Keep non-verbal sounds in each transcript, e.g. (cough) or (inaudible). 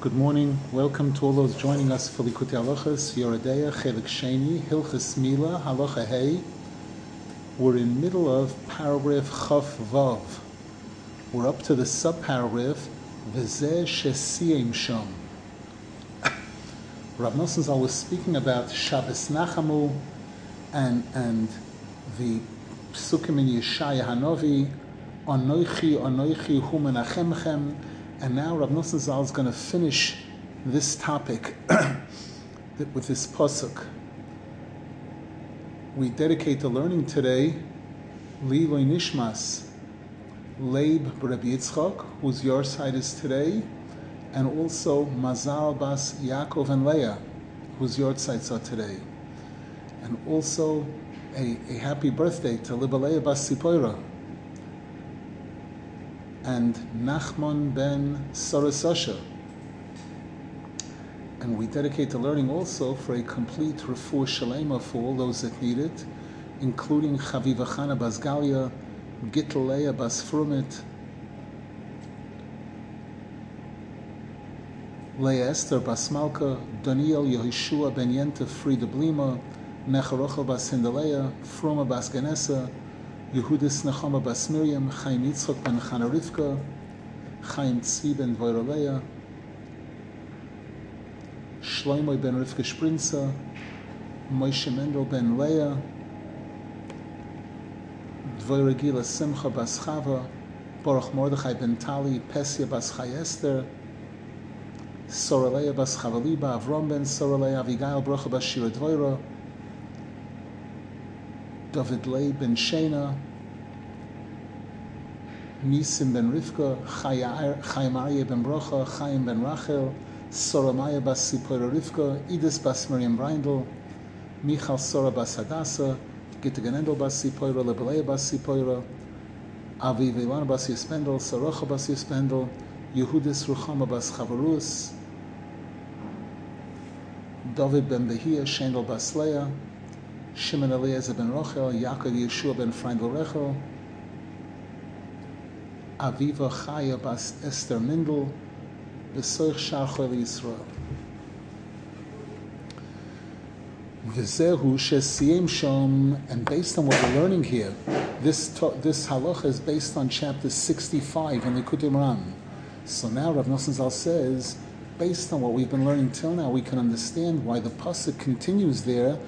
Good morning. Welcome to all those joining us for Likutei Halachas, Yoreh Deah, Chelik Sheni, Hilchas Mila, Halacha Hey. We're in middle of paragraph Chaf Vav. We're up to the subparagraph V'zeh Shesiyim Shom. Rav Nosson Zal was speaking about Shabbos Nachamu and and the Psukim in Yeshaya Hanovi, Anoichi, Anoichi, Hu and now Rav Zal is going to finish this topic (clears throat) with this pasuk. We dedicate the learning today, Levoy Nishmas, Leib Rabbi Yitzchak, whose your side is today, and also Mazal Bas Yaakov and Leah, whose your sides are today. And also a, a happy birthday to Libaleah Bas Sipoira, and Nachman ben Sarasasha. And we dedicate the learning also for a complete refuah shalema for all those that need it, including Chaviva Chana Bas Galia, Gitleya Bas Frumit, Leah Esther Bas Malka, Daniel Yehoshua ben Yenta Frida Blima, Necharochel Bas Hindaleya, Fruma Bas Ganesa, Yehudis Nechama Bas Miriam, Chaim Yitzchok ben Chana Rivka, Chaim Tzvi ben Voiroleya, Shloimoy ben Rivka Sprinza, Moshe Mendel ben Leah, Dvoiragila Simcha Bas Chava, Baruch Mordechai ben Tali, Pesia Bas Chai Esther, Soraleya Bas Chavaliba, Avram ben Soraleya, Avigail Bracha Bas Shira Dvoira, David Leib ben Shena, Nisim ben Rivka, Chaim Aryeh ben Brocha, Chaim ben Rachel, Soramaya bas Sipora Rivka, Idis bas Miriam Reindl, Michal Sora bas Hadassah, Gitta Ganendel bas Sipora, Lebeleya bas Sipora, Aviv Ilana bas Yespendel, Sarocha bas Yespendel, Yehudis Ruchama bas Chavarus, David ben Behia, Shendel bas Leah, Shimon Eliezer ben Rochel, Yaakov Yeshua ben Freindel Rechel, Aviva Chaya bas Esther Mindel, Besoich Sharchel Yisrael. V'zehu shesiyim shom, and based on what we're learning here, this this halacha is based on chapter 65 in the Likutei Moharan. So now Rav Nosson Zal says, based on what we've been learning till now, we can understand why the pasuk continues there.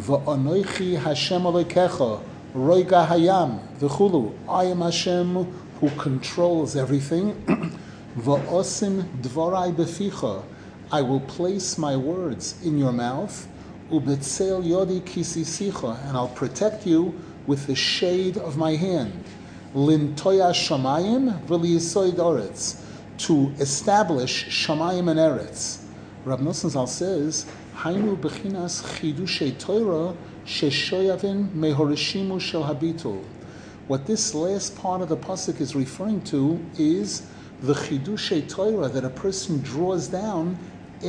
V'anoichi Hashem Alekecha, roiga hayam, v'chulu. I am Hashem who controls everything. (clears throat) Va'osim dvarai beficha. I will place my words in your mouth. Ubetzel yodi kisisicha, and I'll protect you with the shade of my hand. Lintoya shamayim v'liyisoid oretz, to establish shamayim and eretz. Rav Nosson Zal says, Hainu bechinas chidushay Torah sheshoyavin mehorishimu shel habitul. What this last part of the pasuk is referring to is the chidushay Torah that a person draws down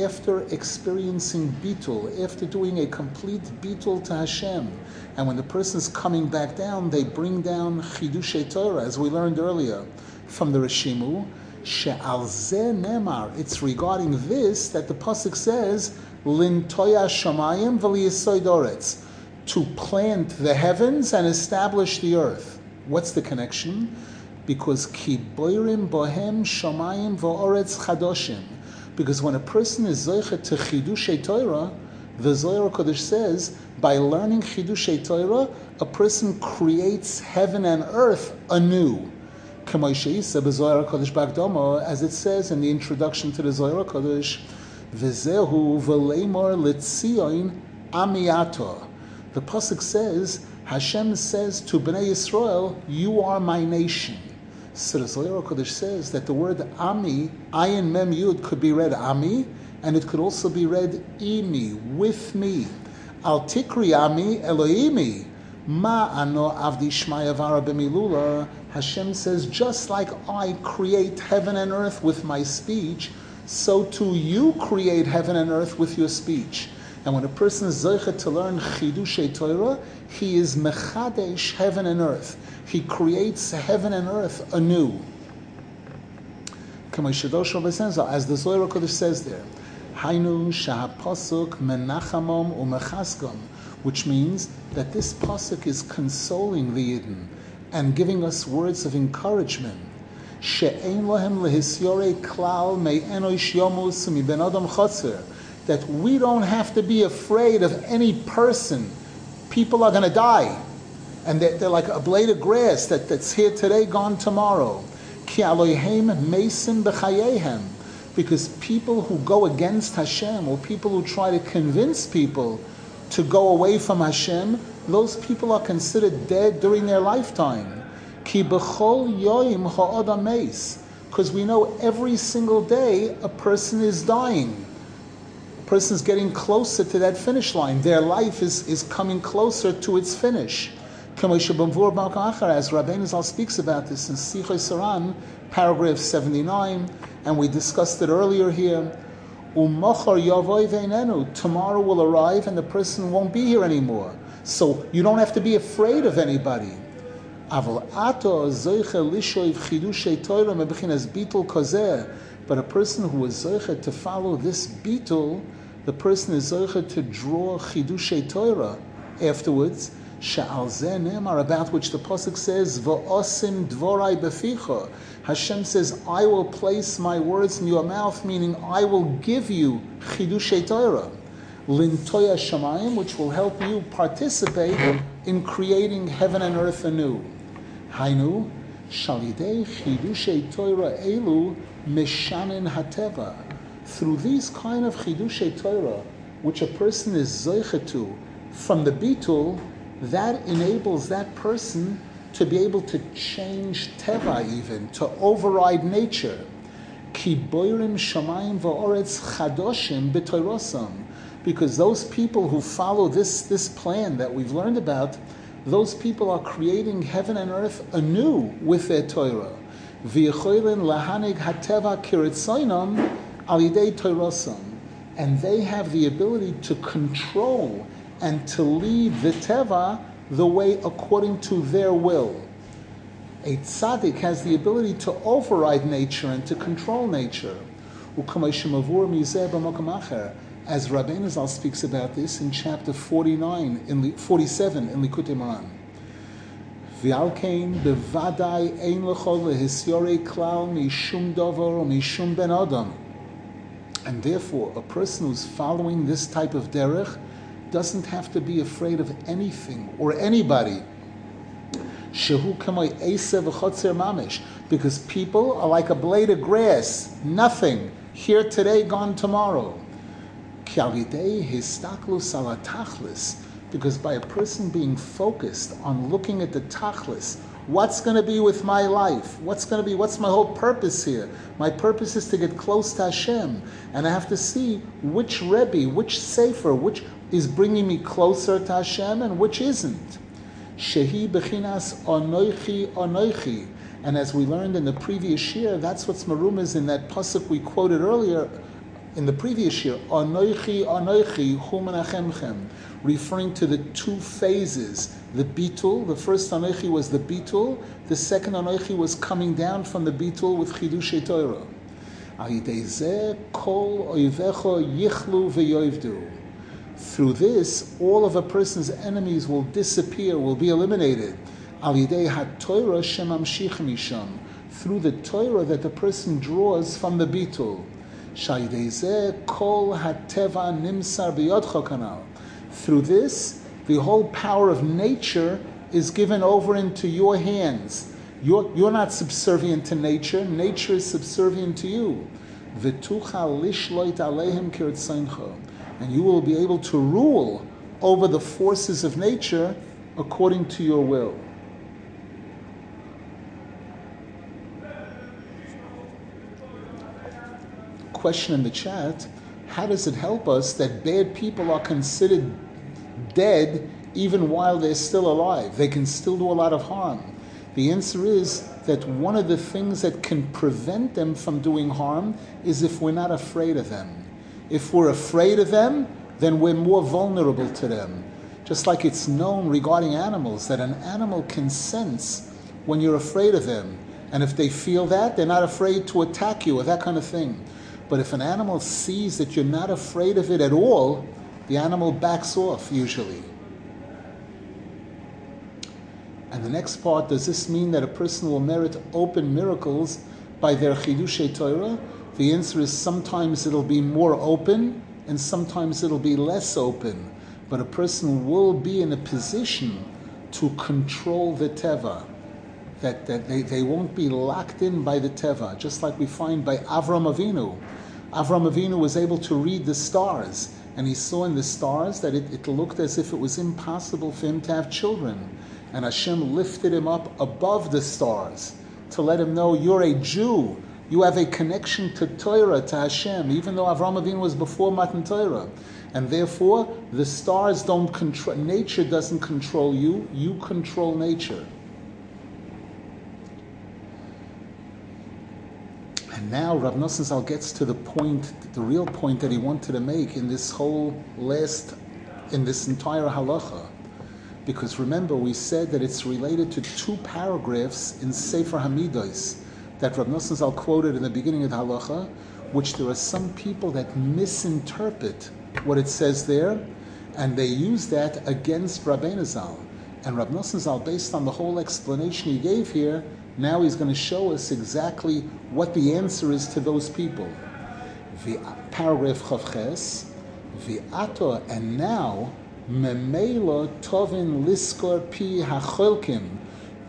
after experiencing bitul, after doing a complete bitul to Hashem. And when the person is coming back down, they bring down chidushay Torah, as we learned earlier from the Rishimu. Nemar. It's regarding this that the pasuk says, "Lintoya shamayim v'liyisoid to plant the heavens and establish the earth. What's the connection? Because kiboirim bohem shamayim v'oretz chadoshim because when a person is zoichet to chidushay Torah, the Zohar Kodesh says, by learning chidushay Torah, a person creates heaven and earth anew. As it says in the introduction to the Zohar Kodesh, V'zehu v'leimor litzion amiato. The pasuk says, Hashem says to Bnei Yisrael, "You are my nation." So the Zohar Kodesh says that the word Ami, Ayin Mem Yud, could be read Ami, and it could also be read Imi, with me. Al Tikri Ami Elohimi, Ma Ano Avdi Shmayavara Bemilula. Hashem says, just like I create heaven and earth with my speech, so too you create heaven and earth with your speech. And when a person is zeichet to learn chidushay Torah, he is mechadesh heaven and earth. He creates heaven and earth anew. As the Zohar Kodesh says there, Hainu shahapasuk menachamom umechaskom, which means that this pasuk is consoling the Yidden and giving us words of encouragement. That we don't have to be afraid of any person. People are going to die. And they're, they're, like a blade of grass that, that's here today, gone tomorrow. Because people who go against Hashem or people who try to convince people to go away from Hashem, those people are considered dead during their lifetime. Ki b'chol because we know every single day a person is dying. A person is getting closer to that finish line. Their life is, is coming closer to its finish. As Rabbeinu Zal speaks about this in Sichos HaRan, paragraph 79, and we discussed it earlier here. Tomorrow will arrive and the person won't be here anymore. So you don't have to be afraid of anybody. But a person who is zoiche to follow this bitul, the person is zoiche to draw chidushay Torah afterwards, Sha'al nemar, about which the Pasuk says, V'osim dvorai beficha. Hashem says, I will place my words in your mouth, meaning I will give you chidushay Torah. Lintoya shamayim, which will help you participate in creating heaven and earth anew. Hainu, shalidei chidushay Torah elu Meshanin hateva. Through these kind of chidushay Torah, which a person is zeicha from the bitul, that enables that person to be able to change teva even, to override nature. Because those people who follow this, this plan that we've learned about, those people are creating heaven and earth anew with their Torah. And they have the ability to control and to lead the teva the way according to their will. A tzaddik has the ability to override nature and to control nature. As Rabbeinu Zal speaks about this in chapter 49, in 47 in Likutei Moharan. V'alkein bevadai ein lechol lehisyorei klal mishum dover mishum ben adam. And therefore, a person who's following this type of derech doesn't have to be afraid of anything or anybody. Because people are like a blade of grass, nothing, here today, gone tomorrow. Because by a person being focused on looking at the tachlis, what's going to be with my life? What's going to be, what's my whole purpose here? My purpose is to get close to Hashem. And I have to see which Rebbe, which Sefer, which, is bringing me closer to Hashem and which isn't. Shehi bechinas onoichi onoichi. And as we learned in the previous year, that's what's marum is in that pasuk we quoted earlier in the previous year. Onoichi onoichi humanachemchem, referring to the two phases. The bitul, the first onoichi was the bitul, the second onoichi was coming down from the bitul with chidush Torah. Through this, all of a person's enemies will disappear, will be eliminated. Through the Torah that the person draws from the Bitul. Through this, the whole power of nature is given over into your hands. You're, you're not subservient to nature, nature is subservient to you and you will be able to rule over the forces of nature according to your will. Question in the chat How does it help us that bad people are considered dead even while they're still alive? They can still do a lot of harm. The answer is that one of the things that can prevent them from doing harm is if we're not afraid of them. If we're afraid of them, then we're more vulnerable to them. Just like it's known regarding animals that an animal can sense when you're afraid of them. And if they feel that, they're not afraid to attack you or that kind of thing. But if an animal sees that you're not afraid of it at all, the animal backs off usually. And the next part, does this mean that a person will merit open miracles by their chidushay Torah? The answer is sometimes it'll be more open and sometimes it'll be less open. But a person will be in a position to control the teva. That, that they, they won't be locked in by the teva, just like we find by Avram Avinu. Avram Avinu was able to read the stars, and he saw in the stars that it, it looked as if it was impossible for him to have children and Hashem lifted him up above the stars to let him know you're a Jew. You have a connection to Torah, to Hashem, even though Avram Avinu was before Matan Torah. And therefore, the stars don't control, nature doesn't control you, you control nature. And now Rav Nosson Zal gets to the point, the real point that he wanted to make in this whole last, in this entire halacha because remember we said that it's related to two paragraphs in Sefer Hamidos that Rav Nosson Zal quoted in the beginning of the halacha, which there are some people that misinterpret what it says there, and they use that against Rabbeinu Zal. And Rav Nosson Zal, based on the whole explanation he gave here, now he's going to show us exactly what the answer is to those people. The paragraph Chavches, the Ato, and now Memela tovin liskor pi hacholkim.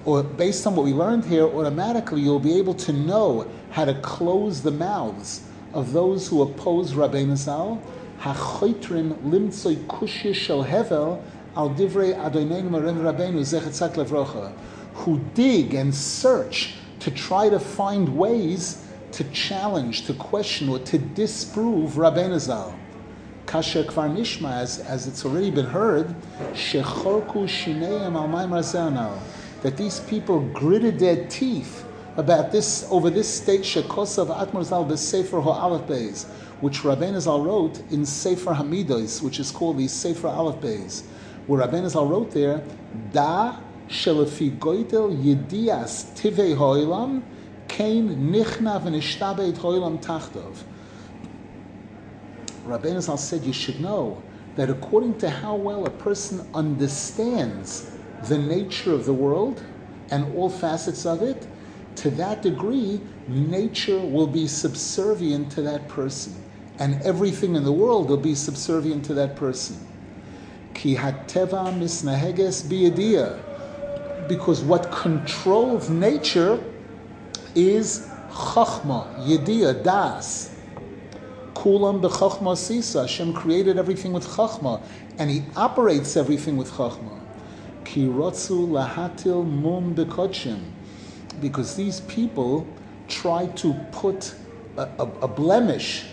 Or based on what we learned here, automatically you'll be able to know how to close the mouths of those who oppose Rabbi Zal. Hachoitrin limtzoy kushya shel hevel al divrei Adonai Marim Rabbeinu zechetzak levrocha. Who dig and search to try to find ways to challenge, to question, or to disprove Rabbeinu Zal kasher kvar nishma, as, as it's already been heard, shechorku shineim al that these people gritted their teeth about this over this state shekosav atmar zal b'sefer ha'alef beis, which Rabbeinu Zal wrote in Sefer Hamidos, which is called the Sefer Aleph Beis, where Rabbeinu Zal wrote there, da shelefi goitel yedias tivei ho'ilam kain nichna v'nishtabeit ho'ilam tachtov Rabbeinu Zal said you should know that according to how well a person understands the nature of the world and all facets of it, to that degree, nature will be subservient to that person. And everything in the world will be subservient to that person. Ki hateva misnaheges biyadia. Because what controls nature is chachma, yediyah, das. Kulam b'chachma sisa. Hashem created everything with chachma, and He operates everything with chachma. Kirotzu lahatil mum bekodshim. Because these people try to put a, a, a, blemish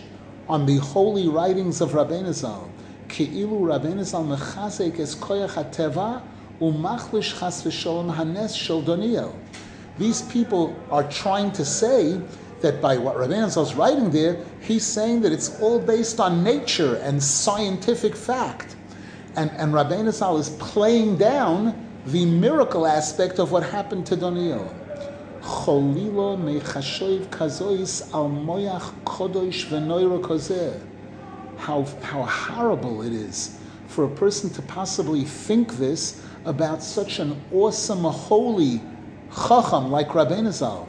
on the holy writings of Rabbeinu Zal. Ki'ilu Rabbeinu Zal mechazek es koyach umachlish chas v'sholom hanes. These people are trying to say that by what Rabbi is writing there, he's saying that it's all based on nature and scientific fact. And, and Rabbi Zal is playing down the miracle aspect of what happened to Daniel. Cholilo mechashoiv kazois al moyach kodosh How, how horrible it is for a person to possibly think this about such an awesome, holy chacham like Rabbeinu Zal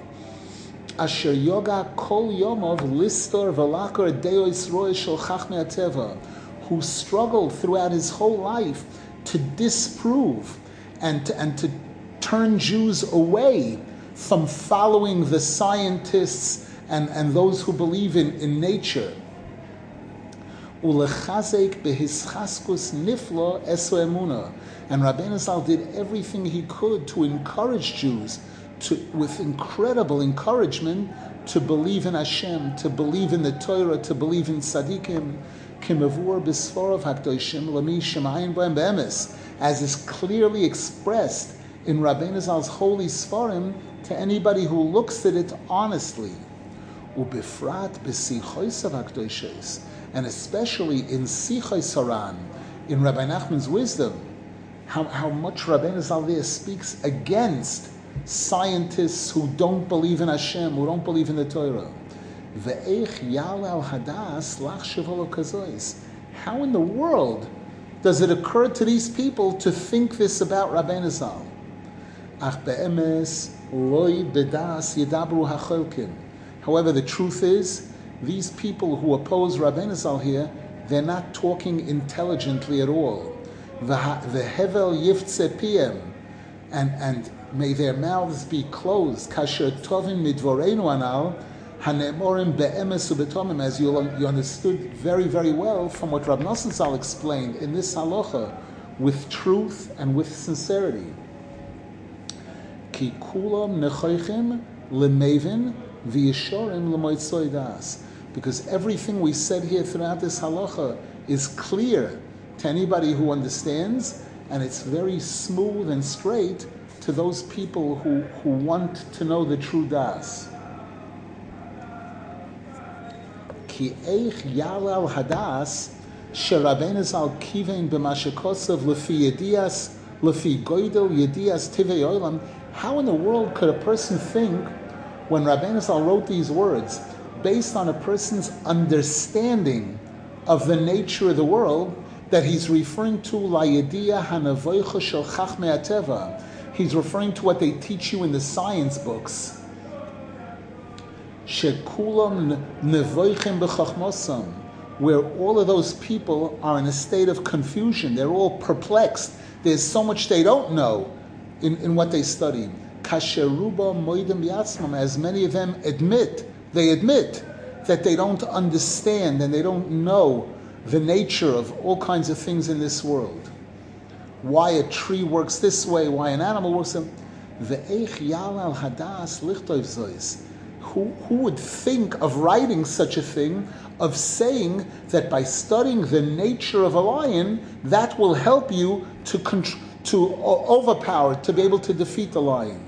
asher yoga kol yomov listor velakar deois roy shel ateva, who struggled throughout his whole life to disprove and to, and to turn Jews away from following the scientists and, and those who believe in, in nature. Ulechazek behischaskus eso emuna. And Rabbi Zal did everything he could to encourage Jews to, with incredible encouragement to believe in Hashem, to believe in the Torah, to believe in tzaddikim, kimavur b'sforav hakdoshim lami shemayin b'em be'emes, as is clearly expressed in Rabbi Zal's holy Sfarim to anybody who looks at it honestly. Ubifrat b'sichoisav hakdoshes, and especially in Sichos HaRan, in Rabbi Nachman's wisdom, how, how much Rabbi Zal speaks against scientists who don't believe in Hashem, who don't believe in the Torah. How in the world does it occur to these people to think this about Rabbeinu Zal? However, the truth is, these people who oppose Rabbeinu Zal here, they're not talking intelligently at all. The hevel yiftze and and may their mouths be closed. Kasher tovim midvorenu anal, hanemorim be'emes ubetomim, as you, you understood very, very well from what Rav Nosson explained in this halacha, with truth and with sincerity. Ki kulam nechoichim lemevin v'yeshorim lemoitzoidas. Because everything we said here throughout this halacha is clear to anybody who understands, and it's very smooth and straight to those people who, who want to know the true das. Ki eich yalal hadas sheraben zal kiven b'mashikosav lefi yedias lefi goydel yedias tivei olam how in the world could a person think, when Rabbeinu Zal wrote these words, based on a person's understanding of the nature of the world, that he's referring to Shel. He's referring to what they teach you in the science books. B'Chachmosam, where all of those people are in a state of confusion. They're all perplexed. There's so much they don't know in, in what they study. Kasheruba moidim yatzmam, as many of them admit, they admit that they don't understand and they don't know the nature of all kinds of things in this world. Why a tree works this way, why an animal works this lichtov who, who would think of writing such a thing, of saying that by studying the nature of a lion, that will help you to control to overpower, to be able to defeat the lion.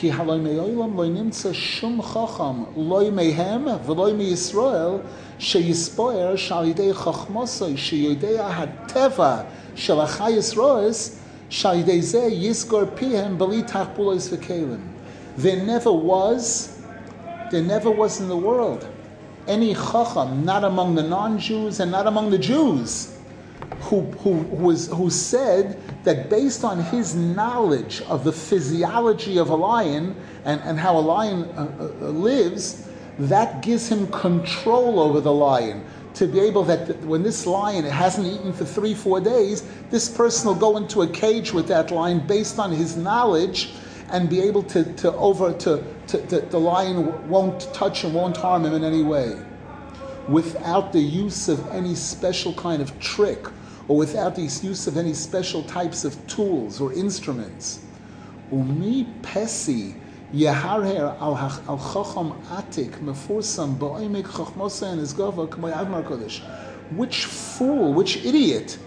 כי הלוי מעולם לא נמצא שום חכם, לא מהם ולא מישראל, שיספויר שעל ידי חכמוסוי, שיודע הטבע של החי ישרועס, שעל ידי זה יסגור פיהם בלי תחבולוס וכלים. There never was, there never was in the world any chacham, not among the non-Jews and not among the Jews, who, who, was, who said that based on his knowledge of the physiology of a lion and, and how a lion uh, uh, lives, that gives him control over the lion. To be able that when this lion hasn't eaten for three, four days, this person will go into a cage with that lion based on his knowledge and be able to, to over to, to, to the lion won't touch and won't harm him in any way. Without the use of any special kind of trick or without the use of any special types of tools or instruments. Umi pesi al chacham atik chachmosa and kodesh. Which fool, which idiot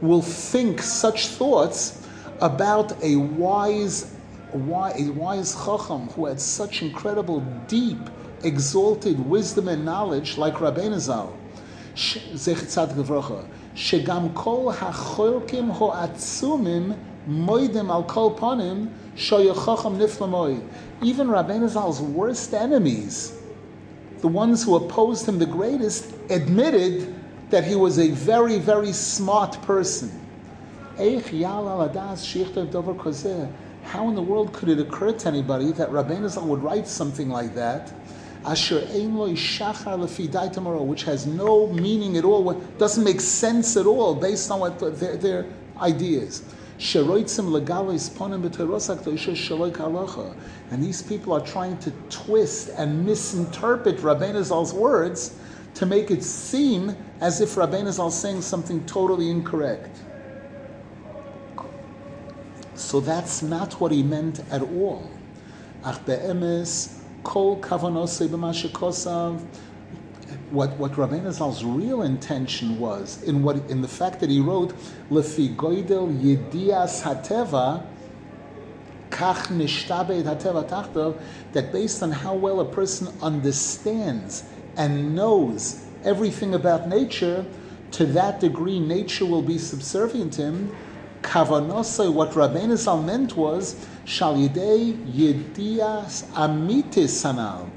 will think such thoughts about a wise, a wise chacham who had such incredible, deep, exalted wisdom and knowledge like Rabbeinu Zal? Zechat שגם כל החולקים העצומים moidim al kol panim shoyachacham niflamoy. Even Rabbeinu Zal's worst enemies, the ones who opposed him the greatest, admitted that he was a very, very smart person. How in the world could it occur to anybody that Rabbeinu Zal would write something like that? Asher tomorrow, which has no meaning at all, doesn't make sense at all based on what their, their ideas. And these people are trying to twist and misinterpret Rabbeinu Zal's words to make it seem as if Rabbeinu Zal is saying something totally incorrect. So that's not what he meant at all. Ach be'emes, kol what what Rabbeinu Zal's real intention was in what in the fact that he wrote lefi goidel yedias hateva that based on how well a person understands and knows everything about nature, to that degree nature will be subservient to him. Kavanosai, what Rabbeinu Zal meant was, Shal Yidei Yedias Amitis Sanal.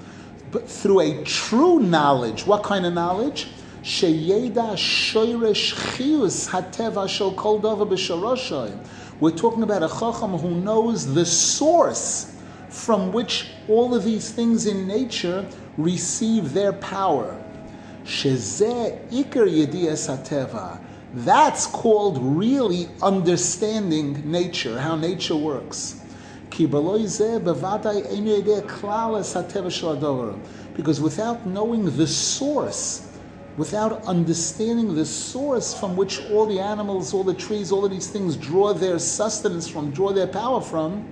But through a true knowledge, what kind of knowledge? Sheyeda Shoyresh Chius Hateva Shel Kol B'Sharoshay. We're talking about a Chacham who knows the source from which all of these things in nature receive their power. Shezeh Iker Yedias Hateva. That's called really understanding nature, how nature works. Because without knowing the source, without understanding the source from which all the animals, all the trees, all of these things draw their sustenance from, draw their power from,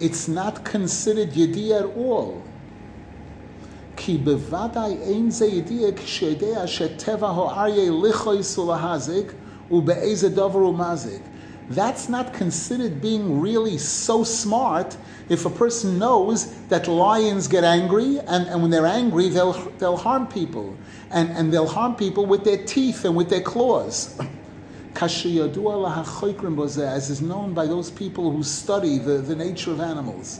it's not considered yedi at all. כי בוודאי אין זה ידיע כשיודע שטבע האריה לכויס ולהזיק ובאיזה דבר הוא מזיק. That's not considered being really so smart if a person knows that lions get angry and, and when they're angry they'll, they'll harm people. And, and they'll harm people with their teeth and with their claws. (laughs) As is known by those people who study the, the nature of animals.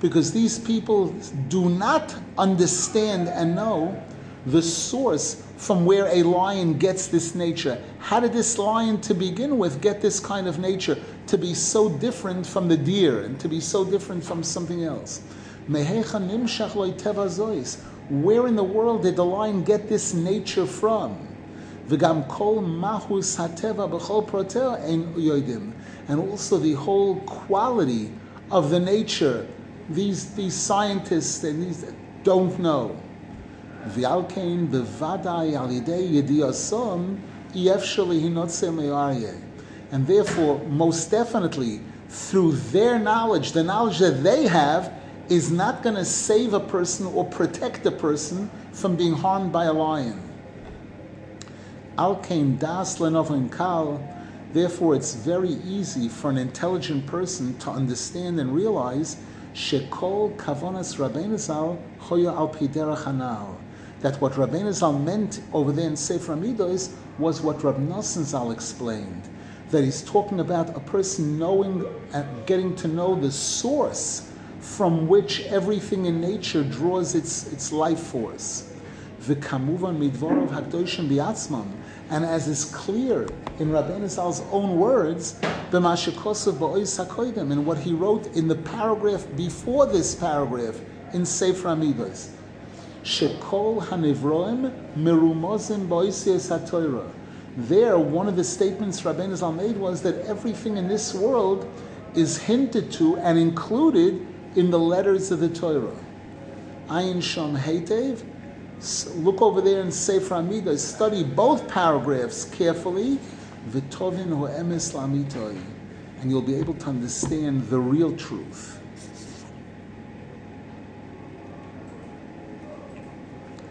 Because these people do not understand and know the source from where a lion gets this nature. How did this lion to begin with get this kind of nature to be so different from the deer and to be so different from something else? Where in the world did the lion get this nature from? And also the whole quality of the nature, these, these scientists and these don't know. V'alkein bevadai al yidei yediyasom. And therefore, most definitely, through their knowledge, the knowledge that they have is not going to save a person or protect a person from being harmed by a lion. Al das kal. Therefore, it's very easy for an intelligent person to understand and realize shekol kavonas rabbeinu hoya al hanal that what Rabbeinu Zal meant over there in Sefer Hamidos was what Rab Nosson Zal explained. That he's talking about a person knowing and getting to know the source from which everything in nature draws its, its life force. And as is clear in Rabbeinu Zal's own words, and what he wrote in the paragraph before this paragraph in Sefer Hamidos. Shekol Hanivroim Merumozim Boisies. There, one of the statements Rabbeinu Zal made was that everything in this world is hinted to and included in the letters of the Torah. Ayin Shom Heitev. Look over there in Sefer Amidah. Study both paragraphs carefully. And you'll be able to understand the real truth.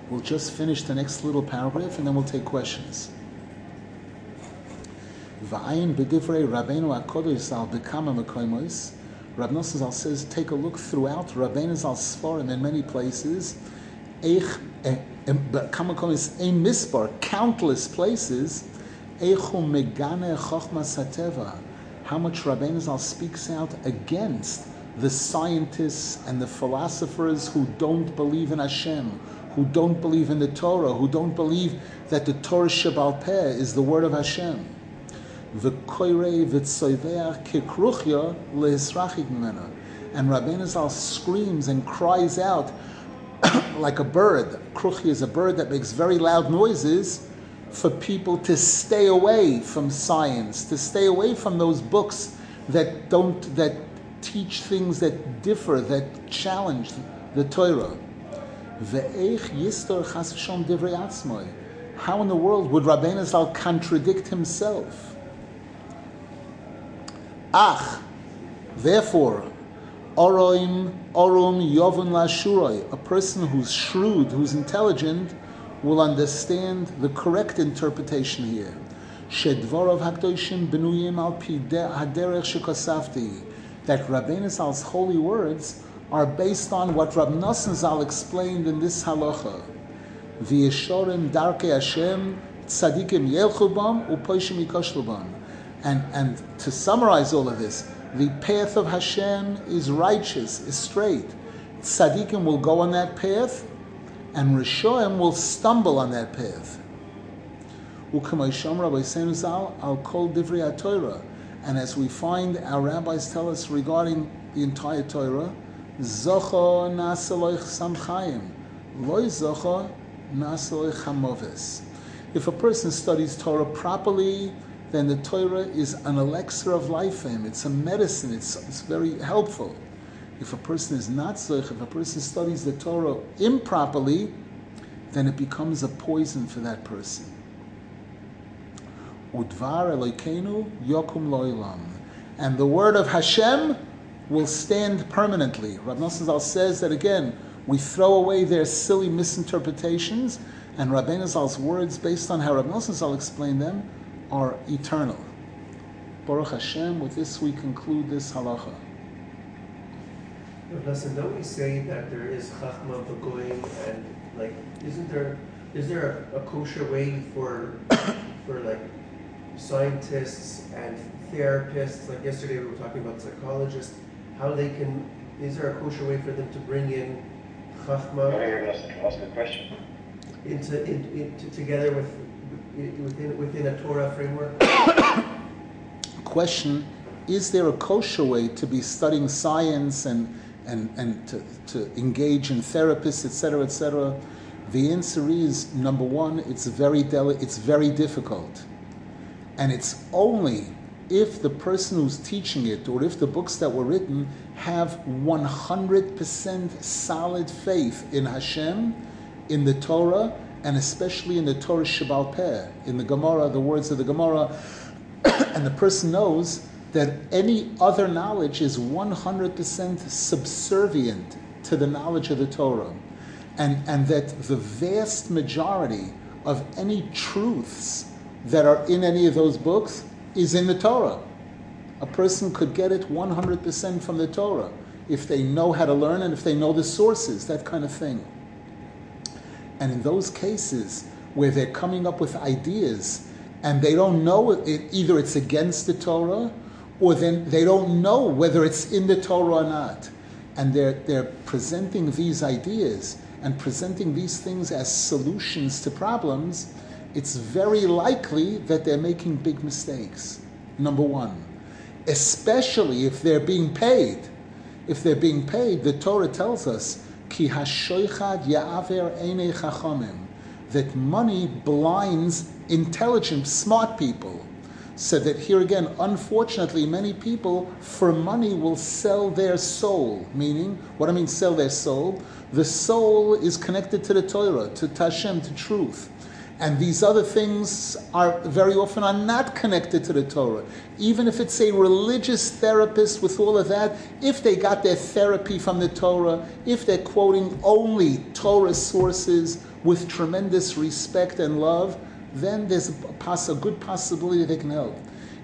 We'll just finish the next little paragraph and then we'll take questions. V'ayin b'divrei Rabbeinu HaKodesh Nosson says, take a look throughout Rabbeinu Zal Sforim in many places. Eich, b'kama mekoimos, ein mispar, countless places. How much Rabbeinu Zal speaks out against the scientists and the philosophers who don't believe in Hashem, who don't believe in the Torah, who don't believe that the Torah Shabbal Peh is the word of Hashem. And Rabbeinu Zal screams and cries out like a bird. Kruchya is a bird that makes very loud noises for people to stay away from science, to stay away from those books that don't that teach things that differ, that challenge the Torah. How in the world would Rabbeinu Zal contradict himself? Ach, therefore, Oroim, Orum Yovun Lashuroi, a person who's shrewd, who's intelligent, will understand the correct interpretation here. Shedvorov Hakdoshim Benuyim Al Haderech Shekosafti, that Rabbeinu Zal's holy words are based on what Rab Nosson Zal explained in this halacha. V'yeshorim darkei Hashem tzadikim yelchubam upoishim yikoshlubam. And, and to summarize all of this, the path of Hashem is righteous, is straight. Tzadikim will go on that path, and Rishoim will stumble on that path. And as we find our rabbis tell us regarding the entire Torah, Zocha nasaloich samchayim, loy zocha nasaloich hamoves. If a person studies Torah properly, then the Torah is an elixir of life for him. It's a medicine. It's, it's very helpful. If a person is not zoich, if a person studies the Torah improperly, then it becomes a poison for that person. Udvar Elokeinu Yokum Loilam. And the word of Hashem will stand permanently. Rav Nosson Zal says that again, we throw away their silly misinterpretations, and Rabbeinu Zal's words, based on how Rav Nosson Zal explained them, are eternal. Baruch Hashem, with this we conclude this halacha. Listen, don't we say that there is chachma b'goyim and like, isn't there, is there a, a kosher way for, for like scientists and therapists, like yesterday we were talking about psychologists, how they can, is there a kosher way for them to bring in chachma? Ask the question. Into, in, into, together with, within, within a Torah framework? Question, is there a kosher way to be studying science and, and, and to, to engage in therapists, etc., etc.? The answer is, number one, it's very, deli- it's very difficult and it's only if the person who's teaching it or if the books that were written have 100% solid faith in Hashem, in the Torah, and especially in the Torah Shabbal Peh, in the Gemara, the words of the Gemara, (coughs) and the person knows that any other knowledge is 100% subservient to the knowledge of the Torah. And, and that the vast majority of any truths that are in any of those books is in the Torah. A person could get it 100% from the Torah if they know how to learn and if they know the sources, that kind of thing. And in those cases where they're coming up with ideas and they don't know it, either it's against the Torah or then they don't know whether it's in the Torah or not. And they're, they're presenting these ideas and presenting these things as solutions to problems it's very likely that they're making big mistakes. Number one, especially if they're being paid. If they're being paid, the Torah tells us, "Ki ya'aver chachamim," that money blinds intelligent, smart people. So that here again, unfortunately, many people for money will sell their soul. Meaning, what I mean, sell their soul. The soul is connected to the Torah, to Tashem, to truth. And these other things are very often are not connected to the Torah. Even if it's a religious therapist with all of that, if they got their therapy from the Torah, if they're quoting only Torah sources with tremendous respect and love, then there's a, poss- a good possibility they can help.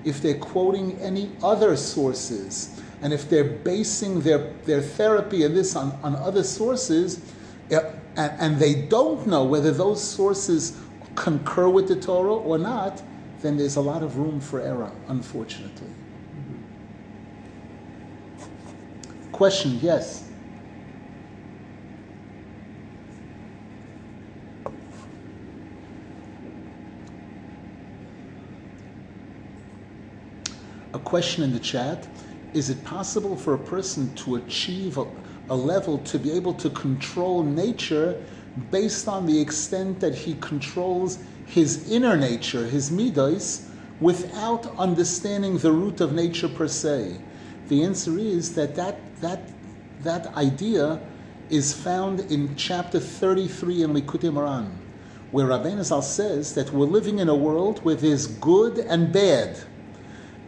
If they're quoting any other sources, and if they're basing their, their therapy and this on, on other sources, eh, and, and they don't know whether those sources concur with the Torah or not, then there's a lot of room for error, unfortunately. Question, yes. A question in the chat Is it possible for a person to achieve a, a level to be able to control nature based on the extent that he controls his inner nature, his midos, without understanding the root of nature per se? The answer is that that, that, that idea is found in chapter 33 in Likutei Moharan, where Rabbeinu Zal says that we're living in a world where there's good and bad.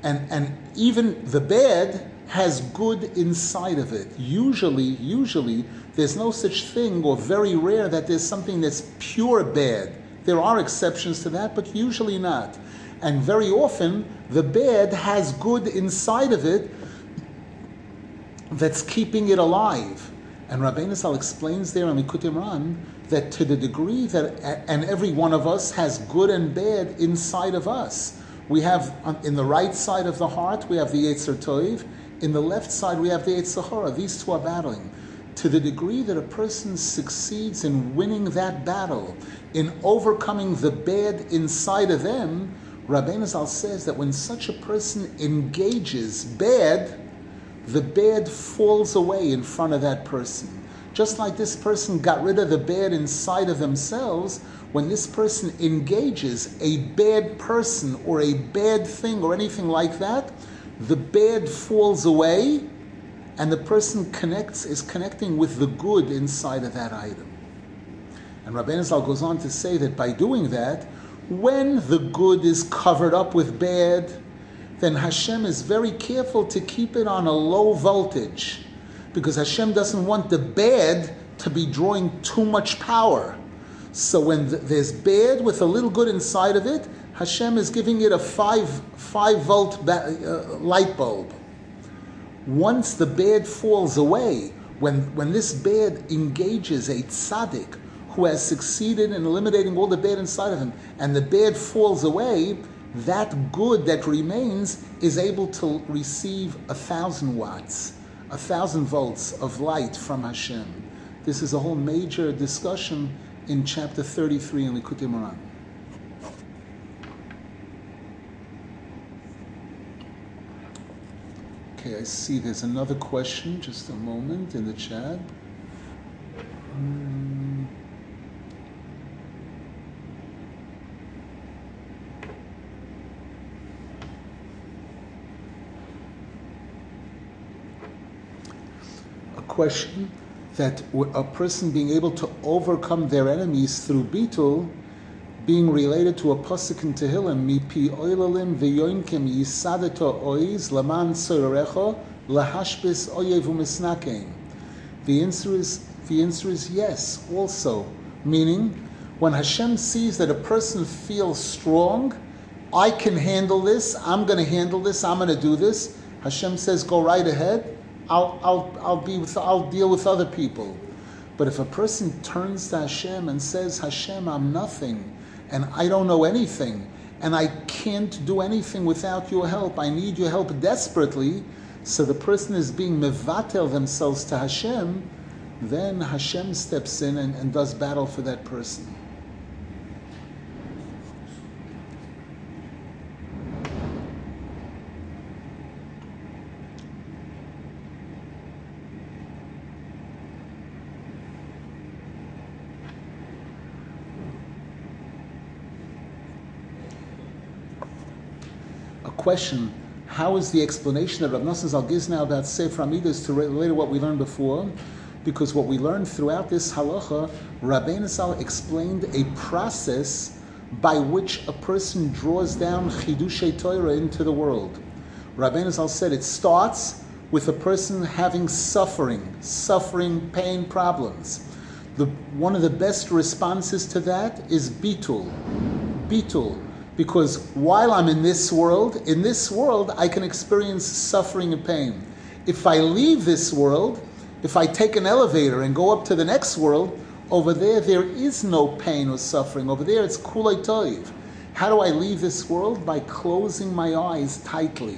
And, and even the bad has good inside of it. Usually, usually, there's no such thing, or very rare, that there's something that's pure bad. There are exceptions to that, but usually not. And very often, the bad has good inside of it that's keeping it alive. And Rabbeinu Zal explains there in Likutei Moharan that to the degree that, and every one of us has good and bad inside of us. We have, in the right side of the heart, we have the Yetzer Tov. In the left side, we have the Yetzer Hara. These two are battling. To the degree that a person succeeds in winning that battle, in overcoming the bad inside of them, Rabbeinu Zal says that when such a person engages bad, the bad falls away in front of that person. Just like this person got rid of the bad inside of themselves, when this person engages a bad person or a bad thing or anything like that, the bad falls away and the person connects is connecting with the good inside of that item. And Rabbeinu Zal goes on to say that by doing that, when the good is covered up with bad, then Hashem is very careful to keep it on a low voltage because Hashem doesn't want the bad to be drawing too much power. So when there's bad with a little good inside of it, Hashem is giving it a five, five volt ba- uh, light bulb. Once the bad falls away, when, when this bad engages a tzaddik who has succeeded in eliminating all the bad inside of him, and the bad falls away, that good that remains is able to receive a thousand watts, a thousand volts of light from Hashem. This is a whole major discussion in chapter 33 in Likutei Moharan. Okay, I see there's another question, just a moment in the chat. Hmm. A question that a person being able to overcome their enemies through bitul, being related to a pasuk in Tehillim, mipi oilalim v'yoinkim yisadato oiz laman sorerecho lahashbis oyev u'misnakein. The answer is the answer is yes. Also, meaning when Hashem sees that a person feels strong, I can handle this. I'm going to handle this. I'm going to do this. Hashem says, "Go right ahead." I'll, I'll, I'll, be with, I'll deal with other people. But if a person turns to Hashem and says, Hashem, I'm nothing, and I don't know anything, and I can't do anything without your help, I need your help desperately, so the person is being mevatel themselves to Hashem, then Hashem steps in and, and does battle for that person. Question, how is the explanation of Rav Nosson Zal gives now about Sefer Hamidos to relate to what we learned before? Because what we learned throughout this halacha, Rabbeinu Zal explained a process by which a person draws down Chidushay Torah into the world. Rabbeinu Zal said it starts with a person having suffering, suffering, pain, problems. The, one of the best responses to that is bitul. Bitul because while I'm in this world, in this world, I can experience suffering and pain. If I leave this world, if I take an elevator and go up to the next world, over there, there is no pain or suffering. Over there, it's kulay toiv. How do I leave this world? By closing my eyes tightly.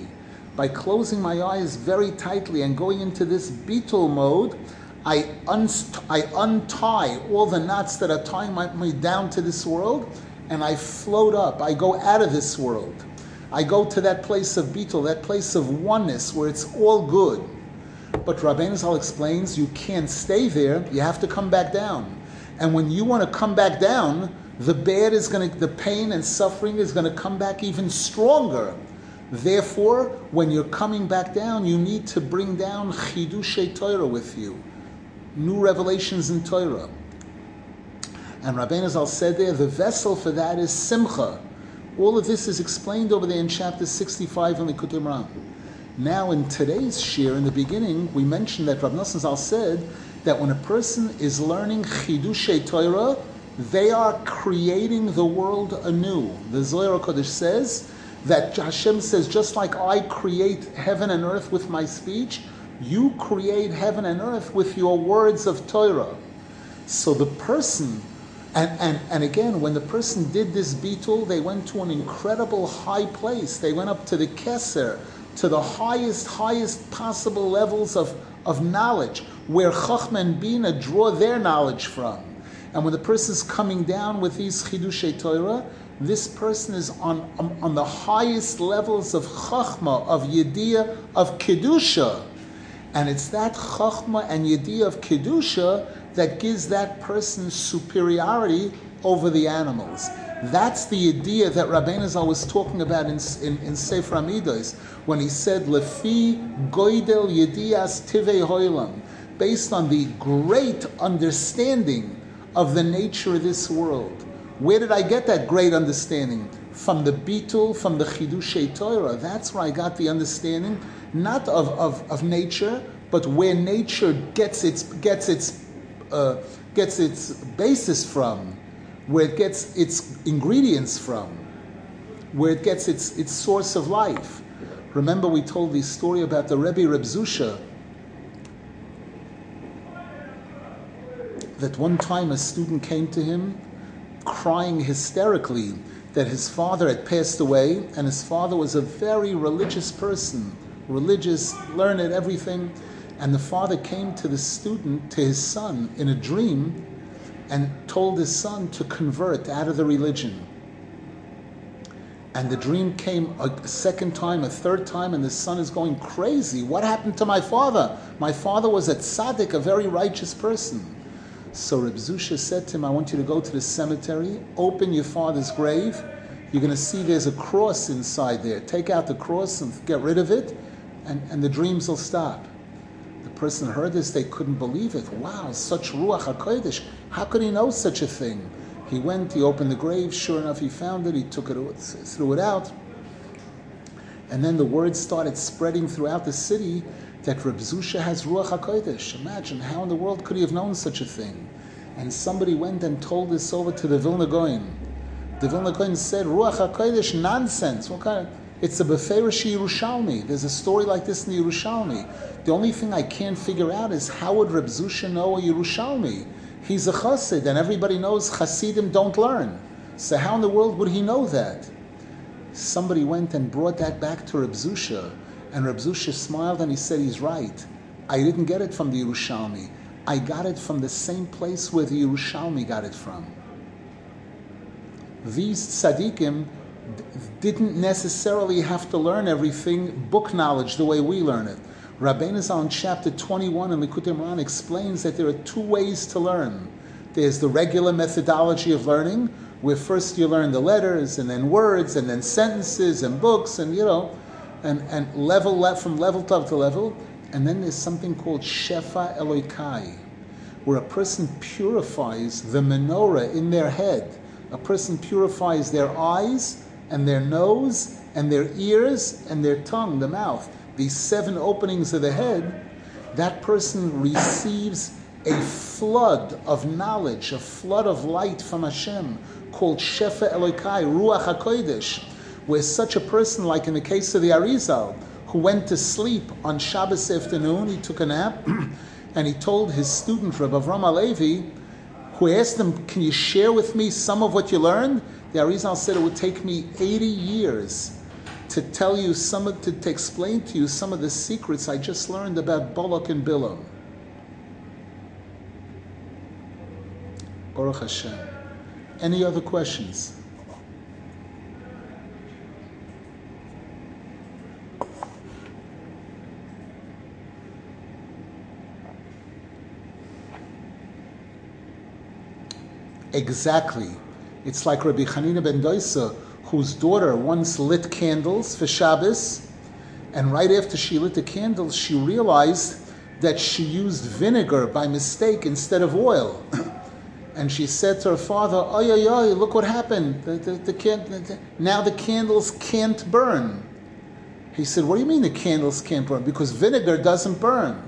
By closing my eyes very tightly and going into this bitul mode, I, unst- I untie all the knots that are tying my, me down to this world and I float up. I go out of this world. I go to that place of bitul, that place of oneness where it's all good. But Rabbeinu Zal explains you can't stay there. You have to come back down. And when you want to come back down, the bad is going to, the pain and suffering is going to come back even stronger. Therefore, when you're coming back down, you need to bring down chidushay Torah with you, new revelations in Torah. And Rabbeinu Zal said there, the vessel for that is simcha. All of this is explained over there in chapter 65 in the Kutim Now, in today's shir, in the beginning, we mentioned that Nosson Zal said that when a person is learning Chidushay Torah, they are creating the world anew. The Zohar Kodesh says that Hashem says, just like I create heaven and earth with my speech, You create heaven and earth with your words of Torah. So the person, and, and, and again, when the person did this bitul, they went to an incredible high place. They went up to the Keser, to the highest, highest possible levels of, of knowledge, where Chachma and Bina draw their knowledge from. And when the person is coming down with these Chidushei Torah, this person is on, on, on the highest levels of Chachma, of Yediyah, of Kedusha. And it's that Chachma and Yediyah of Kedusha that gives that person superiority over the animals. That's the idea that Rabbeinu Zal was talking about in, in, in Sefer Hamidos when he said, Lefi goidel yedias tivei hoilam, based on the great understanding of the nature of this world. Where did I get that great understanding? From the Bitul, from the Chidushei Torah. That's where I got the understanding, not of, of, of nature, but where nature gets its, gets, its, uh, gets its basis from, where it gets its ingredients from, where it gets its, its source of life. Remember, we told the story about the Rebbe Reb Zusha, that one time a student came to him crying hysterically that his father had passed away, and his father was a very religious person, religious, learned everything. And the father came to the student, to his son, in a dream, and told his son to convert out of the religion. And the dream came a second time, a third time, and the son is going crazy. What happened to my father? My father was a tzaddik, a very righteous person. So Reb Zusha said to him, I want you to go to the cemetery, open your father's grave. You're going to see there's a cross inside there. Take out the cross and get rid of it, and, and the dreams will stop. Person heard this, they couldn't believe it. Wow, such Ruach HaKodesh. How could he know such a thing? He went, he opened the grave, sure enough, he found it, he took it, threw it out. And then the word started spreading throughout the city that Reb Zusha has Ruach HaKodesh. Imagine, how in the world could he have known such a thing? And somebody went and told this over to the Vilna Gaon. The Vilna Gaon said, Ruach HaKodesh, nonsense. What kind of... It's a Beferish Yerushalmi. There's a story like this in the Yerushalmi. The only thing I can't figure out is how would Reb Zusha know a Yerushalmi? He's a chassid, and everybody knows chassidim don't learn. So how in the world would he know that? Somebody went and brought that back to Reb Zusha, and Reb Zusha smiled and he said, he's right. I didn't get it from the Yerushalmi. I got it from the same place where the Yerushalmi got it from. These tzaddikim didn't necessarily have to learn everything book knowledge the way we learn it. Rabbeinu Zal in chapter 21 in Likutei Moharan explains that there are two ways to learn. There's the regular methodology of learning, where first you learn the letters and then words and then sentences and books and you know and, and level le- from level top to level. And then there's something called Shefa Elokai, where a person purifies the menorah in their head. A person purifies their eyes and their nose and their ears and their tongue, the mouth, these seven openings of the head. That person receives a flood of knowledge, a flood of light from Hashem called Shefa Elokai, Ruach HaKodesh where such a person, like in the case of the Arizal, who went to sleep on Shabbos afternoon, he took a nap, (clears throat) and he told his student, Rabbi Avram Alevi, who asked him, Can you share with me some of what you learned? The Arizal said it would take me 80 years to tell you some of, to, to explain to you some of the secrets I just learned about Balak and Bilam. Baruch Hashem. Any other questions? Exactly. It's like Rabbi Hanina ben Doisa, whose daughter once lit candles for Shabbos, and right after she lit the candles, she realized that she used vinegar by mistake instead of oil. (coughs) and she said to her father, "Oy, oy, oy! Look what happened! The, the, the, the, now the candles can't burn." He said, "What do you mean the candles can't burn? Because vinegar doesn't burn."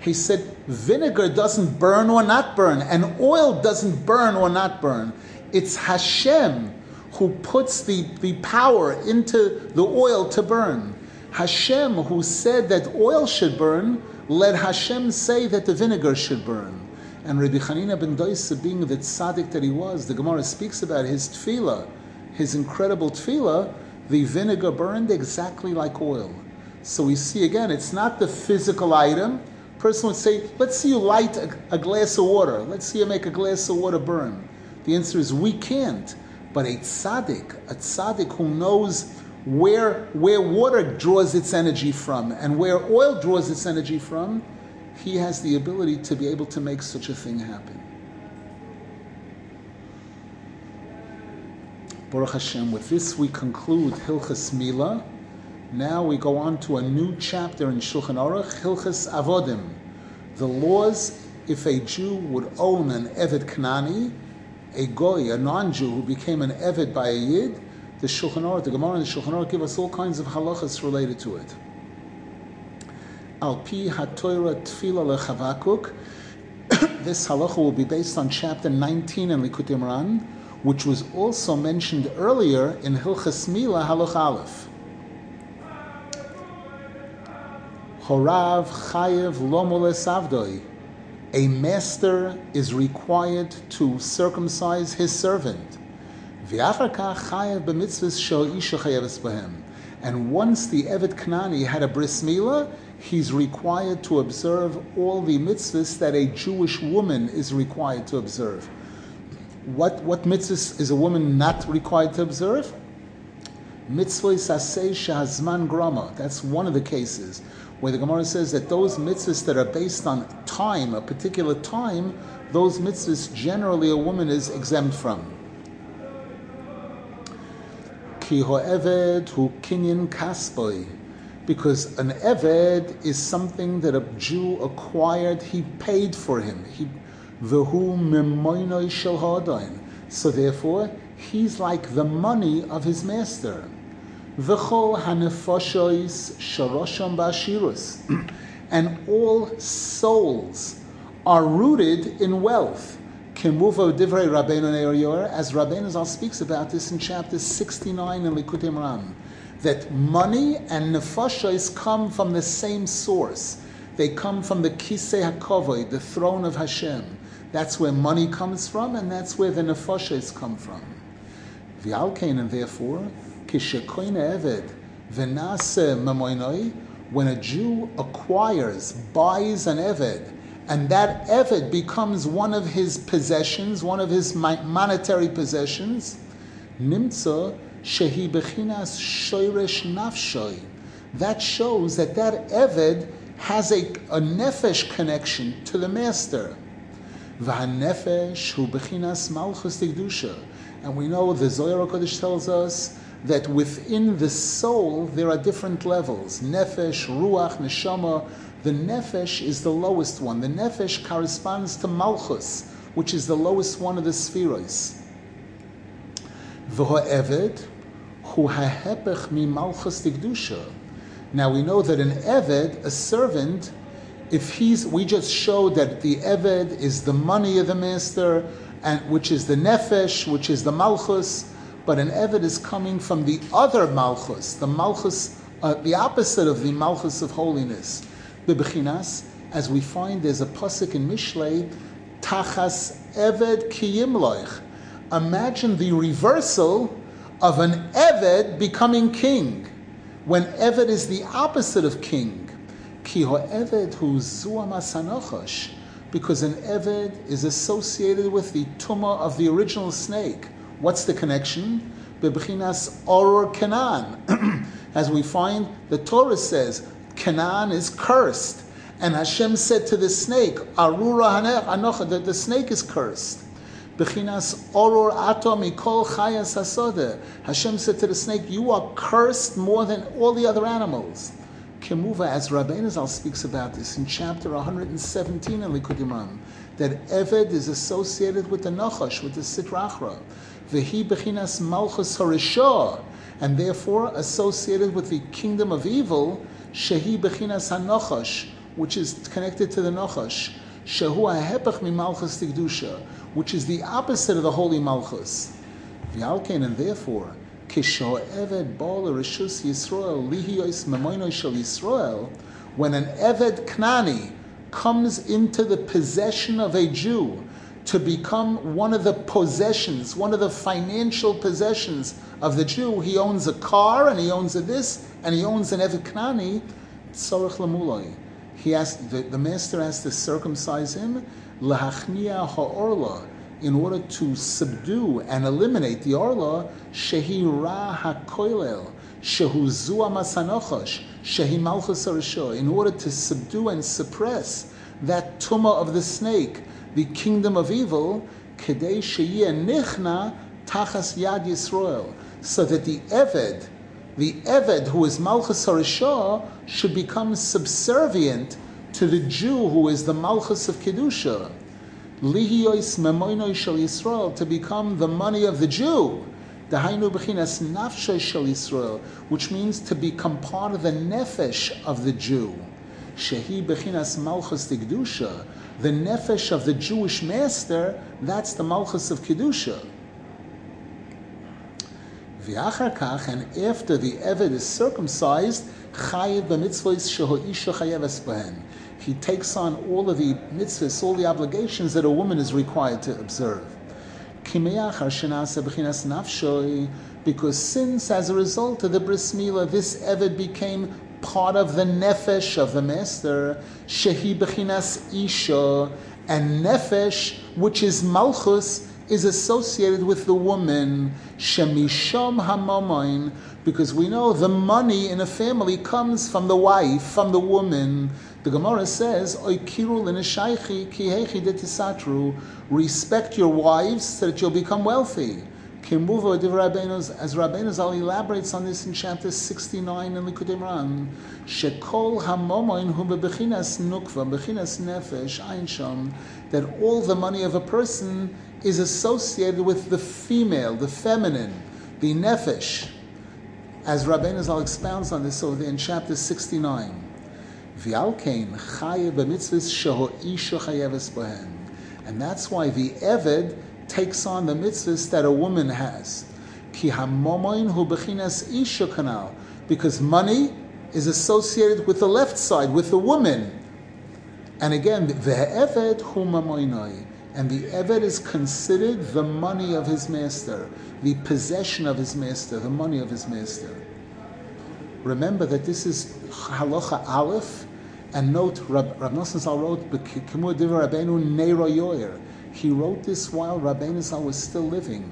He said, vinegar doesn't burn or not burn, and oil doesn't burn or not burn. It's Hashem who puts the, the power into the oil to burn. Hashem, who said that oil should burn, let Hashem say that the vinegar should burn. And Rabbi Hanina ben Doisa, being the tzaddik that he was, the Gemara speaks about his tefillah, his incredible tefillah, the vinegar burned exactly like oil. So we see again, it's not the physical item. Person would say, let's see you light a, a glass of water. Let's see you make a glass of water burn. The answer is we can't. But a tzaddik, a tzaddik who knows where, where water draws its energy from and where oil draws its energy from, he has the ability to be able to make such a thing happen. Baruch Hashem, with this we conclude Hilchas Mila. Now we go on to a new chapter in Shulchan Aruch, Hilchas Avodim. The laws if a Jew would own an Eved Kanani, a Goy, a non-Jew who became an Eved by a Yid, the Shulchan Aruch, the Gemara and the Shulchan Aruch give us all kinds of halachas related to it. Al pi hatoira tefila lechavakuk. (coughs) This halacha will be based on chapter 19 in Likutei Moharan, which was also mentioned earlier in Hilchas Mila Halach Aleph. Horav chayev lomole savdoi. A master is required to circumcise his servant. And once the Eved Knani had a bris milah, he's required to observe all the mitzvahs that a Jewish woman is required to observe. What, what mitzvahs is a woman not required to observe? Mitzvah saseh shahazman grama. That's one of the cases where the Gemara says that those mitzvahs that are based on time, a particular time, those mitzvahs generally a woman is exempt from. Ki hu kasboi. Because an eved is something that a Jew acquired, he paid for him. He V'hu memoinoi shel. So therefore, he's like the money of his master. V'chol hanefoshois sharosham ba'ashirus. And all souls are rooted in wealth. Divrei Rabbeinu as Rabbeinu Zal speaks about this in chapter 69 in Likutei Moharan, that money and nefashos come from the same source. They come from the Kisei HaKovoi, the throne of Hashem. That's where money comes from, and that's where the nefashos come from. V'alkein, and therefore, memoinoi, when a Jew acquires, buys an eved, and that eved becomes one of his possessions, one of his monetary possessions, nimtza shehi bechinas shoyresh nafshoy. That shows that that eved has a, a nefesh connection to the master. V'hanefesh hu bechinas malchus tikdusha. And we know the Zohar Kodesh tells us that within the soul there are different levels: nefesh, ruach, neshama. The nefesh is the lowest one. The nefesh corresponds to malchus, which is the lowest one of the spheres. V'ho'eved hu hahepech mi malchus tikdusha. Now we know that an eved, a servant, if he's, we just showed that the Eved is the money of the master, and which is the Nefesh, which is the Malchus, but an Eved is coming from the other Malchus, the Malchus, uh, the opposite of the Malchus of holiness. The Bechinas, as we find there's a pasuk in Mishlei, Tachas Eved Kiyimloich. Imagine the reversal of an Eved becoming king, when Eved is the opposite of king. Ki ho'eved hu zuamasanochosh, because an eved is associated with the tumah of the original snake. What's the connection? Bebchinas oror Canaan. (clears throat) As we find, the Torah says, Canaan is cursed. And Hashem said to the snake, Arura anocha, that the snake is cursed. Bechinas oror ato mikol chayas hasode. Hashem said to the snake, you are cursed more than all the other animals. Kemuva, as Rabbeinu Zal speaks about this in chapter 117 in Moharan, that Eved is associated with the Nachash, with the Sitra Achra, Vehi Bechinas Malchus Harishah, and therefore associated with the kingdom of evil, Shehi Bechinas HaNachash, which is connected to the Nachash, Shehu HaHepech Mi Malchus Tigdusha, which is the opposite of the Holy Malchus. V'alkein, and therefore, Kisho'eved bol rishus Yisrael lihiyos memoinoi shel Yisrael, when an Eved Knani comes into the possession of a Jew to become one of the possessions, one of the financial possessions of the Jew, he owns a car and he owns a this and he owns an Eved Knani, Tzorach Lamulai. He has the, the master has to circumcise him, lahachnia ha'orla, in order to subdue and eliminate the orla, shehi ra ha'koilel, shehu zua masanochash, shehi malchus in order to subdue and suppress that tumah of the snake, the kingdom of evil, kedei sheyeh nichna tachas yad Yisrael, so that the Eved, the Eved who is Malchus Harishah, should become subservient to the Jew who is the Malchus of Kedusha. Lihiyois memoinoi shel Yisrael, to become the money of the Jew. Dahainu b'chinas nafshay shel Yisrael, which means to become part of the nefesh of the Jew. Shehi b'chinas malchus kedusha, the nefesh of the Jewish master, that's the malchus of kedusha. And after the Eved is circumcised, he takes on all of the mitzvahs, all the obligations that a woman is required to observe. Because since, as a result of the bris milah, this Eved became part of the nefesh of the master, shehi bechinas isha, and nefesh, which is malchus, is associated with the woman, shemisham hamamoin, because we know the money in a family comes from the wife, from the woman. The Gemara says, O Kirulineshahi kihehi de Satru, respect your wives so that you'll become wealthy. As Rabbeinu Zal elaborates on this in chapter 69 in Likutei Moharan, Shekol hamomoin hu bebechinas nukva, bechinas nefesh, ein that all the money of a person is associated with the female, the feminine, the nefesh. As Rabbeinu Zal expounds on this over in chapter 69. And that's why the Eved takes on the mitzvahs that a woman has. Because money is associated with the left side, with the woman. And again, hu and the Eved is considered the money of his master, the possession of his master, the money of his master. Remember that this is halacha aleph, and note, Rab, Rab Nosson Zal wrote, He wrote this while Rabbeinu Zal was still living,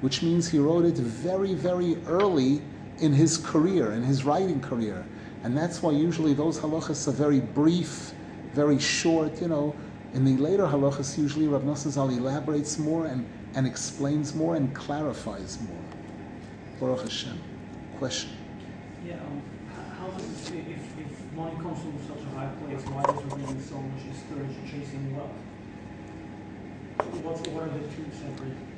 which means he wrote it very, very early in his career, in his writing career. And that's why usually those halachas are very brief, very short, you know. In the later halachas, usually Rab Nosson elaborates more and, and explains more and clarifies more. Baruch Hashem. Question? Yeah, um, how does it, if, if money comes from such a high place, why is there being so much discouraged chasing wealth? What's, what are the two separate?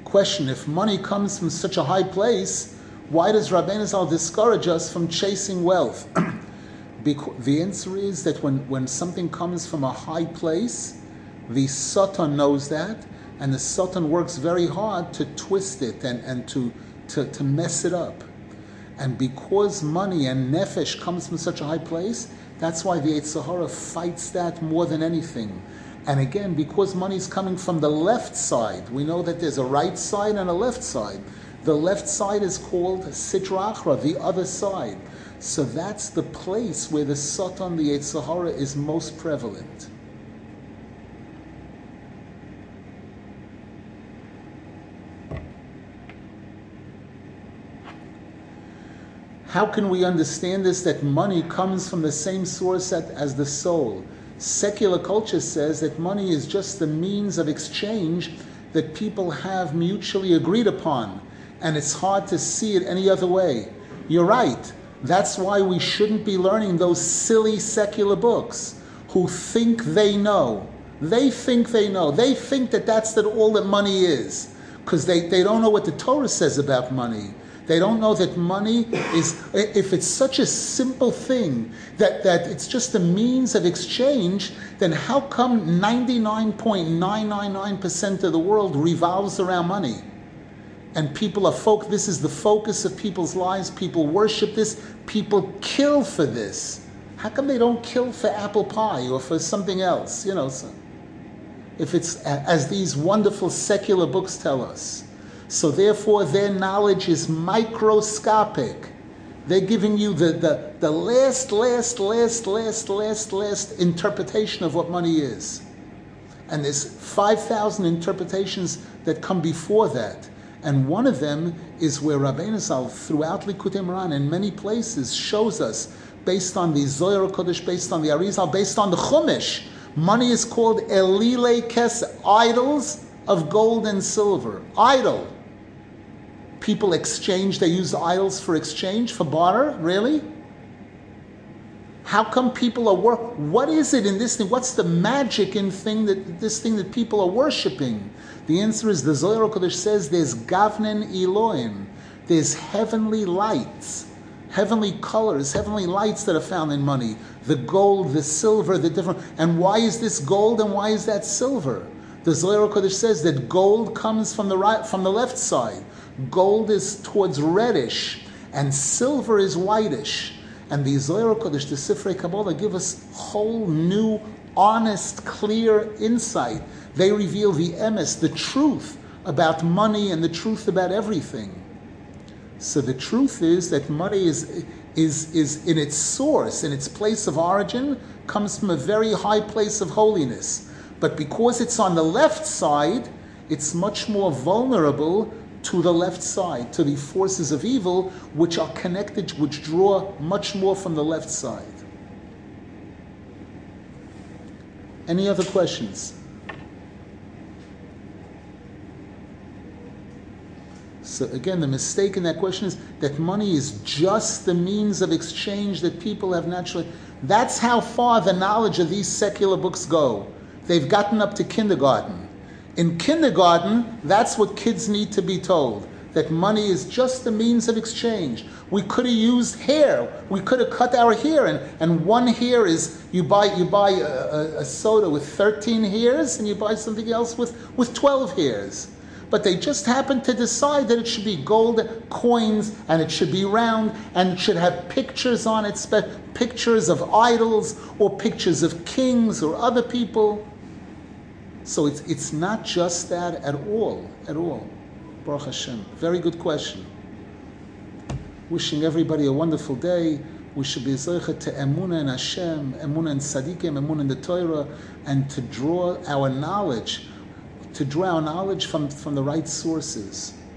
Question: If money comes from such a high place, why does Rabbeinu Zal discourage us from chasing wealth? (clears throat) the answer is that when, when something comes from a high place, the Satan knows that, and the Satan works very hard to twist it and, and to, to, to mess it up. And because money and nefesh comes from such a high place, that's why the Yetzer Hara fights that more than anything. And again, because money is coming from the left side, we know that there's a right side and a left side. The left side is called Sitra the other side. So that's the place where the Satan, the Yetzer Hara, is most prevalent. How can we understand this that money comes from the same source as the soul? Secular culture says that money is just the means of exchange that people have mutually agreed upon, and it's hard to see it any other way. You're right. That's why we shouldn't be learning those silly secular books who think they know. They think they know. They think that that's that all that money is because they, they don't know what the Torah says about money. They don't know that money is, if it's such a simple thing, that, that it's just a means of exchange, then how come 99.999% of the world revolves around money? And people are folk, this is the focus of people's lives. People worship this. People kill for this. How come they don't kill for apple pie or for something else? You know, so if it's as these wonderful secular books tell us. So therefore, their knowledge is microscopic. They're giving you the, the, the last, last, last, last, last, last interpretation of what money is. And there's 5,000 interpretations that come before that. And one of them is where Rabbeinu Zal, throughout Likutei Moharan, in many places, shows us, based on the Zohar Kodesh, based on the Arizal, based on the Chumash, money is called Elile Kes, idols of gold and silver. Idol. People exchange, they use idols for exchange, for barter? Really? How come people are work? What is it in this thing? What's the magic in thing that this thing that people are worshiping? The answer is the Zohar Kodesh says there's Gavnen Elohim, there's heavenly lights, heavenly colors, heavenly lights that are found in money. The gold, the silver, the different. And why is this gold and why is that silver? The Zohar Kodesh says that gold comes from the right, from the left side. Gold is towards reddish, and silver is whitish. And the Zohar Kodesh, the Sifrei Kabbalah, give us whole new, honest, clear insight. They reveal the emes, the truth about money and the truth about everything. So the truth is that money is, is, is in its source, in its place of origin, comes from a very high place of holiness. But because it's on the left side, it's much more vulnerable to the left side, to the forces of evil, which are connected, which draw much more from the left side. Any other questions? So again, the mistake in that question is that money is just the means of exchange that people have naturally. That's how far the knowledge of these secular books go. They've gotten up to kindergarten. In kindergarten, that's what kids need to be told that money is just a means of exchange. We could have used hair. We could have cut our hair, and, and one hair is you buy you buy a, a, a soda with 13 hairs, and you buy something else with, with 12 hairs. But they just happened to decide that it should be gold coins and it should be round and it should have pictures on it, pictures of idols or pictures of kings or other people. So it's, it's not just that at all, at all. Baruch Hashem. Very good question. Wishing everybody a wonderful day. We should be zeichet to emuna in Hashem, emuna in tzaddikim, emuna in the Torah, and to draw our knowledge, to draw our knowledge from, from the right sources.